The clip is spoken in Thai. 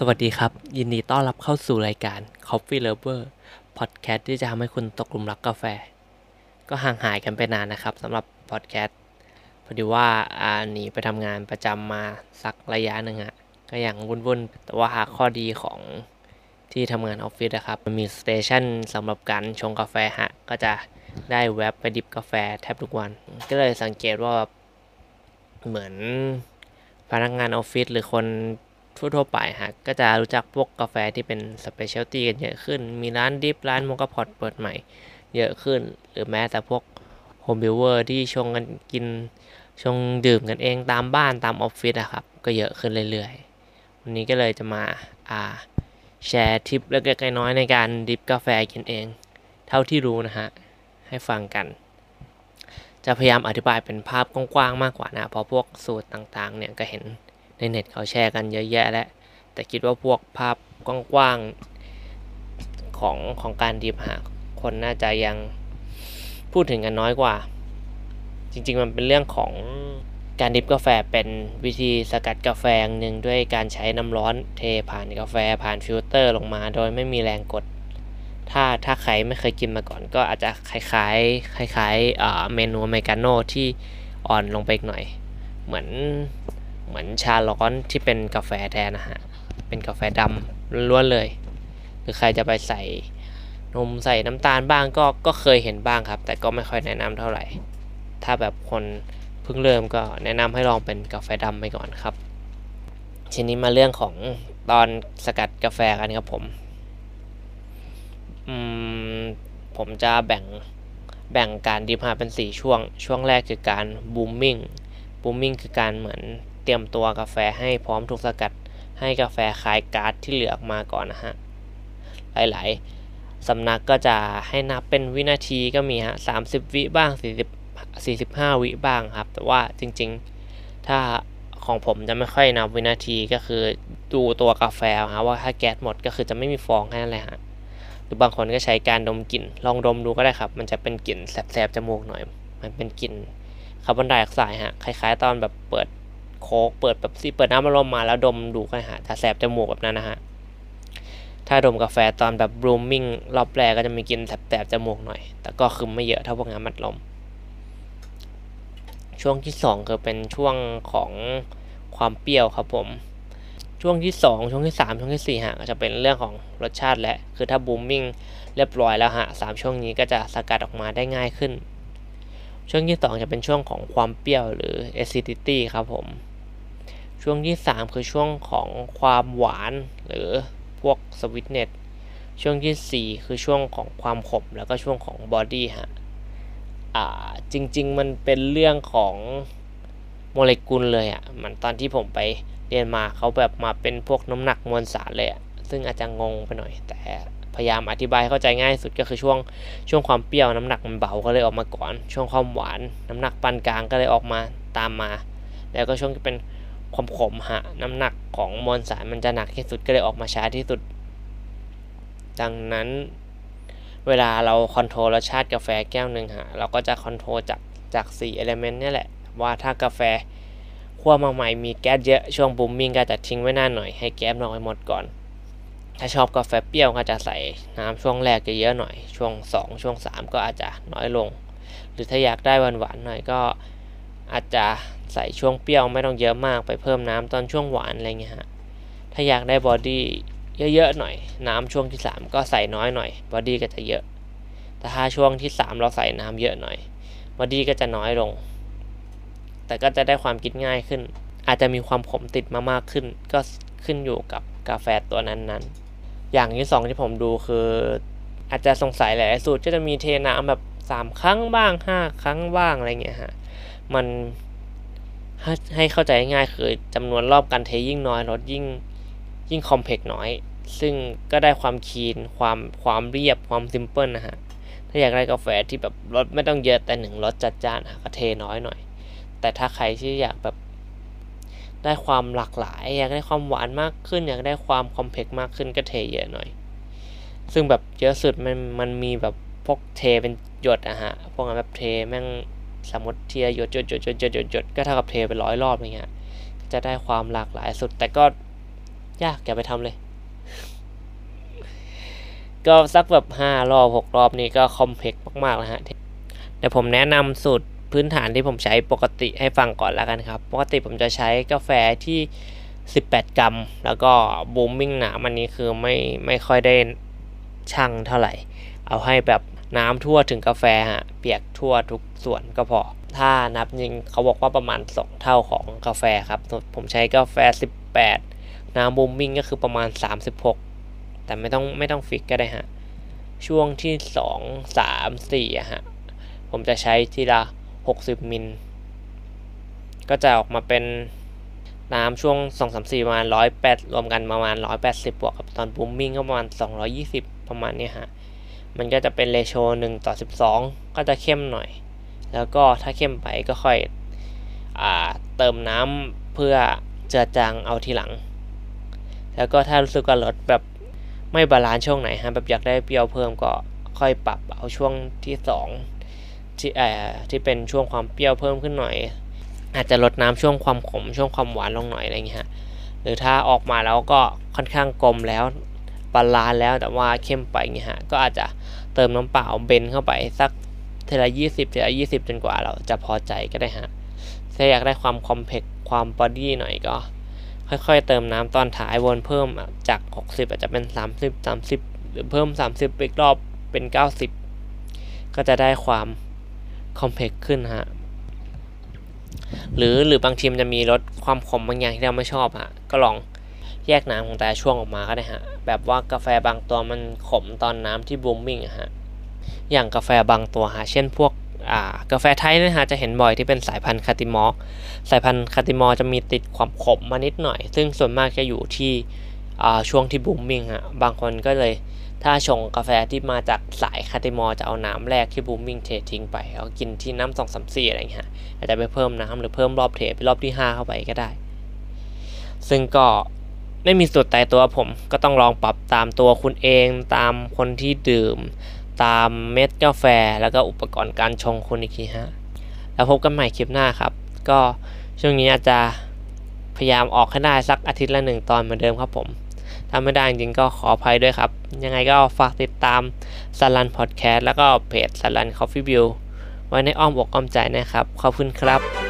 สวัสดีครับ ยินดีต้อนรับเข้าสู่รายการ Coffee Lover Podcast ที่จะทำให้คุณตกหลุมรักกาแฟ ก็ห่างหายกันไปนานนะครับสำหรับ Podcast พอดีว่าอ่าหนีไปทำงานประจำมาสักระยะหนึ่งอะก็อย่างวุ่นๆ แต่ว่าข้อดีของที่ทำงานออฟฟิศนะครับ มันมีสเตชันสำหรับการชงกาแฟฮะ ก็จะได้แวบไปดิบกาแฟแทบทุกวัน ก็เลยสังเกตว่าเหมือนพนักงานออฟฟิศหรือคน ทั่วๆไปฮะก็จะรู้จักพวกกาแฟที่เป็น specialty กันเยอะขึ้น มีร้าน drip ร้าน moka pot เปิดใหม่เยอะขึ้น หรือแม้แต่พวก home brewer ที่ชงกันกินชงดื่มกันเองตามบ้านตามออฟฟิศอะครับ ก็เยอะขึ้นเรื่อยๆ วันนี้ก็เลยจะมาอ่าแชร์ทิปเล็กๆน้อยๆในการ drip กาแฟกินเอง เท่าที่รู้นะฮะ ให้ฟังกัน จะพยายามอธิบายเป็นภาพกว้างๆมากกว่านะ เพราะพวกสูตรต่างๆเนี่ยก็เห็น ในเน็ตเขาแชร์กันเยอะแยะแล้วแต่คิดว่าพวกภาพกว้างๆของของการ drip ฮะคนน่าจะยังพูดถึงกันน้อยกว่า จริงๆมันเป็นเรื่องของการ drip กาแฟเป็นวิธีสกัดกาแฟหนึ่งด้วยการใช้น้ำร้อนเทผ่านกาแฟผ่านฟิลเตอร์ลงมา โดยไม่มีแรงกด ถ้าถ้าใครไม่เคยกินมาก่อน ก็อาจจะคล้ายๆคล้ายๆเมนูอเมริกาโน่ที่อ่อนลงไปอีกหน่อย เหมือน เหมือนชาร้อนที่เป็นกาแฟแทนนะฮะ เป็นกาแฟดำล้วนเลย หรือใครจะไปใส่นมใส่น้ำตาลบ้างก็ก็เคยเห็นบ้างครับ แต่ก็ไม่ค่อยแนะนำเท่าไหร่ ถ้าแบบคนเพิ่งเริ่มก็แนะนำให้ลองเป็นกาแฟดำไปก่อนครับทีนี้มาเรื่องของตอนสกัดกาแฟกันครับผมผมจะแบ่งแบ่งการ drip ฮะเป็น 4 ช่วง ช่วงแรกคือการ blooming blooming คือการเหมือน เตรียมตัวกาแฟให้พร้อมถูกสกัด ให้กาแฟคลายก๊าซที่เหลือออกมาก่อนนะฮะ หลายๆสำนักก็จะให้นับเป็นวินาทีก็มีฮะ30วิบ้าง40 45 วิบ้างครับ แต่ว่าจริงๆ ถ้าของผมจะไม่ค่อยนับวินาทีก็คือดูตัวกาแฟฮะว่าถ้าแก๊สหมดก็คือจะไม่มีฟองแค่นั้นเลยฮะหรือบางคนก็ใช้การดมกลิ่น ลองดมดูก็ได้ครับ มันจะเป็นกลิ่นแสบๆจมูกหน่อย มันเป็นกลิ่นคาร์บอนไดออกไซด์ฮะคล้ายๆ ตอนแบบเปิด โค้กเปิดเป๊ปซี่เปิดน้ำอัดลมมาแล้วดมดูกันฮะถ้าแสบจมูกแบบนั้นนะฮะถ้าดมกาแฟตอนแบบ blooming รอบแรกก็จะมีกลิ่นแสบๆจมูกหน่อย แต่ก็คือไม่เยอะเท่าพวกน้ำอัดลม ช่วงที่2คือเป็นช่วงของความเปรี้ยวครับผม ช่วงที่ 2 ช่วงที่ 3 ช่วงที่4ฮะก็จะเป็นเรื่องของรสชาติและ คือถ้าบูมมิ่งเรียบร้อยแล้วฮะสามช่วงนี้ก็จะสกัดออกมาได้ง่ายขึ้น ช่วงที่ 2 จะเป็นช่วงของความเปรี้ยวหรือ acidity ครับผม ช่วงที่ 3 คือช่วงของความหวานหรือพวก sweetness ช่วงที่ 4 คือช่วงของความขมแล้วก็ช่วงของ body ฮะอ่าจริง ๆ มันเป็นเรื่องของโมเลกุลเลยอะ่ะ มันตอนที่ผมไปเรียนมาเขาแบบมาเป็นพวกน้ำหนักมวลสารเลยอะ่ะ ซึ่งอาจจะงงไปหน่อยแต่ พยายามอธิบายเข้าใจง่ายสุดก็คือช่วงช่วงความเปรี้ยวน้ำหนักมันเบาก็เลยออกมาก่อน ช่วงความหวาน น้ำหนักปานกลางก็เลยออกมาตามมา แล้วก็ช่วงที่เป็นความขมฮะน้ำหนักของมวลสารมันจะหนักที่สุดก็เลยออกมาช้าที่สุด ดังนั้นเวลาเรา control รสชาติกาแฟแก้วหนึ่งฮะเราก็จะ control จากจาก4 element นี่แหละ ว่าถ้ากาแฟคั่วมาใหม่มีแก๊สเยอะช่วง blooming ก็จะทิ้งไว้นานหน่อยให้แก๊สน้อยหมดก่อน ถ้าชอบกาแฟเปรี้ยวก็จะใส่น้ำช่วงแรกจะเยอะหน่อย ช่วง 2 ช่วง 3 ก็อาจจะน้อยลง หรือถ้าอยากได้หวานๆหน่อยก็อาจจะใส่ช่วงเปรี้ยวไม่ต้องเยอะมากไปเพิ่มน้ำตอนช่วงหวานอะไรเงี้ยฮะ ถ้าอยากได้ body เยอะๆหน่อย น้ำช่วงที่ 3 ก็ใส่น้อยหน่อย body ก็จะเยอะ แต่ถ้าช่วงที่ 3 เราใส่น้ำเยอะหน่อย body ก็จะน้อยลง แต่ก็จะได้ความกินง่ายขึ้น อาจจะมีความขมติดมามากขึ้น ก็ขึ้นอยู่กับกาแฟตัวนั้นๆ อย่างที่2ที่ผมดูคือ อาจจะสงสัยหลายสูตรก็จะมีเทน้ำแบบ3ครั้งบ้าง5ครั้งบ้างอะไรเงี้ยฮะมันให้เข้าใจง่ายคือจำนวนรอบการเทยิ่งน้อยรถยิ่งยิ่งคอมเพล็กน้อย ซึ่งก็ได้ความคีนความความเรียบความซิมเพิลนะฮะถ้าอยากได้กาแฟที่แบบรสไม่ต้องเยอะแต่หนึ่งรสจัดจ้านก็เทน้อยหน่อย แต่ถ้าใครที่อยากแบบ ได้ความหลากหลาย อยากได้ความหวานมากขึ้น อยากได้ความคอมเพล็กมากขึ้นก็เทเยอะหน่อย ซึ่งแบบเยอะสุดมันมันมีแบบพวกเทเป็นหยดอะฮะ พวกนั้นแบบเทแม่งสมมติเททีละหยดหยดหยดหยดหยดหยดหยดก็เท่ากับเทไปร้อยรอบอะไรเงี้ย จะได้ความหลากหลายสุด แต่ก็ยากอย่าไปทำเลย ก็สักแบบห้ารอบหกรอบนี้ก็ complex มากๆแล้วฮะ เดี๋ยวผมแนะนำสูตร พื้นฐานที่ผมใช้ปกติให้ฟังก่อนแล้วกันครับ ปกติผมจะใช้กาแฟที่ 18 กรัม แล้วก็ blooming น้ำอันนี้คือไม่ไม่ค่อยได้ช่างเท่าไหร่ เอาให้แบบน้ำทั่วถึงกาแฟฮะเปียกทั่วทุกส่วนก็พอ ถ้านับจริงเขาบอกว่าประมาณ 2 เท่าของกาแฟครับ ผมใช้กาแฟ 18 น้ำบูมมิ่งก็คือประมาณ 36 แต่ไม่ต้องไม่ต้องฟิกก็ได้ฮะช่วงที่ 2 3 4อะฮะผมจะใช้ทีละ 60 มิล ก็จะออกมาเป็นน้ำช่วง 2 3 4 ประมาณ 108 รวมกันประมาณ 180 บวกกับตอน blooming ก็ประมาณ 220 ประมาณนี้ฮะ มันก็จะเป็น ratio 1ต่อ 12 ก็จะเข้มหน่อย แล้วก็ถ้าเข้มไปก็ค่อยอเติมน้ำเพื่อเจือจางเอาทีหลัง แล้วก็ถ้ารู้สึกว่ารสแบบไม่ balance ช่วงไหนฮะแบบอยากได้เปรี้ยวเพิ่มก็ค่อยปรับเอาช่วงที่ 2 ที่เอ่อที่เป็นช่วงความเปรี้ยวเพิ่มขึ้นหน่อย อาจจะลดน้ำช่วงความขมช่วงความหวานลงหน่อยอะไรเงี้ยฮะหรือถ้าออกมาแล้วก็ค่อนข้างกลมแล้ว balance แล้วแต่ว่าเข้มไปเงี้ยฮะก็อาจจะเติมน้ำเปล่า blend เข้าไปสักเทละยี่สิบเทละยี่สิบจนกว่าเราจะพอใจก็ได้ฮะถ้าอยากได้ความ complex ความ body หน่อยก็ ค่อยๆ เติมน้ำตอนท้ายวนเพิ่มจาก 60 อาจจะเป็น 30 30 หรือเพิ่ม 30อีกรอบเป็น 90 ก็จะได้ความ complex ขึ้นฮะหรือหรือบางทีมันจะมีรสความขมบางอย่างที่เราไม่ชอบฮะก็ลองแยกน้ำของแต่ช่วงออกมาก็ได้ฮะแบบว่ากาแฟบางตัวมันขมตอนน้ำที่ blooming ฮะอย่างกาแฟบางตัวฮะเช่นพวกกาแฟไทยนะฮะจะเห็นบ่อยที่เป็นสายพันธุ์ Catimor สายพันธุ์ Catimor จะมีติดความขมมานิดหน่อย ซึ่งส่วนมากจะอยู่ที่ ช่วงที่ blooming ฮะบางคนก็เลยถ้าชงกาแฟที่มาจากสาย Catimor จะเอาน้ำแรกที่ blooming เททิ้งไปเอากินที่น้ำสองสามสี่อะไรเงี้ยอาจจะไปเพิ่มน้ำหรือเพิ่มรอบเทไปรอบที่5เข้าไปก็ได้ ซึ่งก็ไม่มีสูตรตายตัวผมก็ต้องลองปรับตามตัวคุณเองตามคนที่ดื่ม ตามเม็ดกาแฟแล้วก็อุปกรณ์การชงคุณอีกทีฮะแล้วพบกันใหม่คลิปหน้าครับ ก็ช่วงนี้อาจจะพยายามออกให้ได้สักอาทิตย์ละหนึ่งตอนเหมือนเดิมครับผม ถ้าไม่ได้จริงก็ขออภัยด้วยครับ ยังไงก็ฝากติดตามสัลันพอดแคสต์แล้วก็เพจสัลันคอฟฟี่บิวไว้ในอ้อมอกอ้อมใจนะครับ ขอบคุณครับ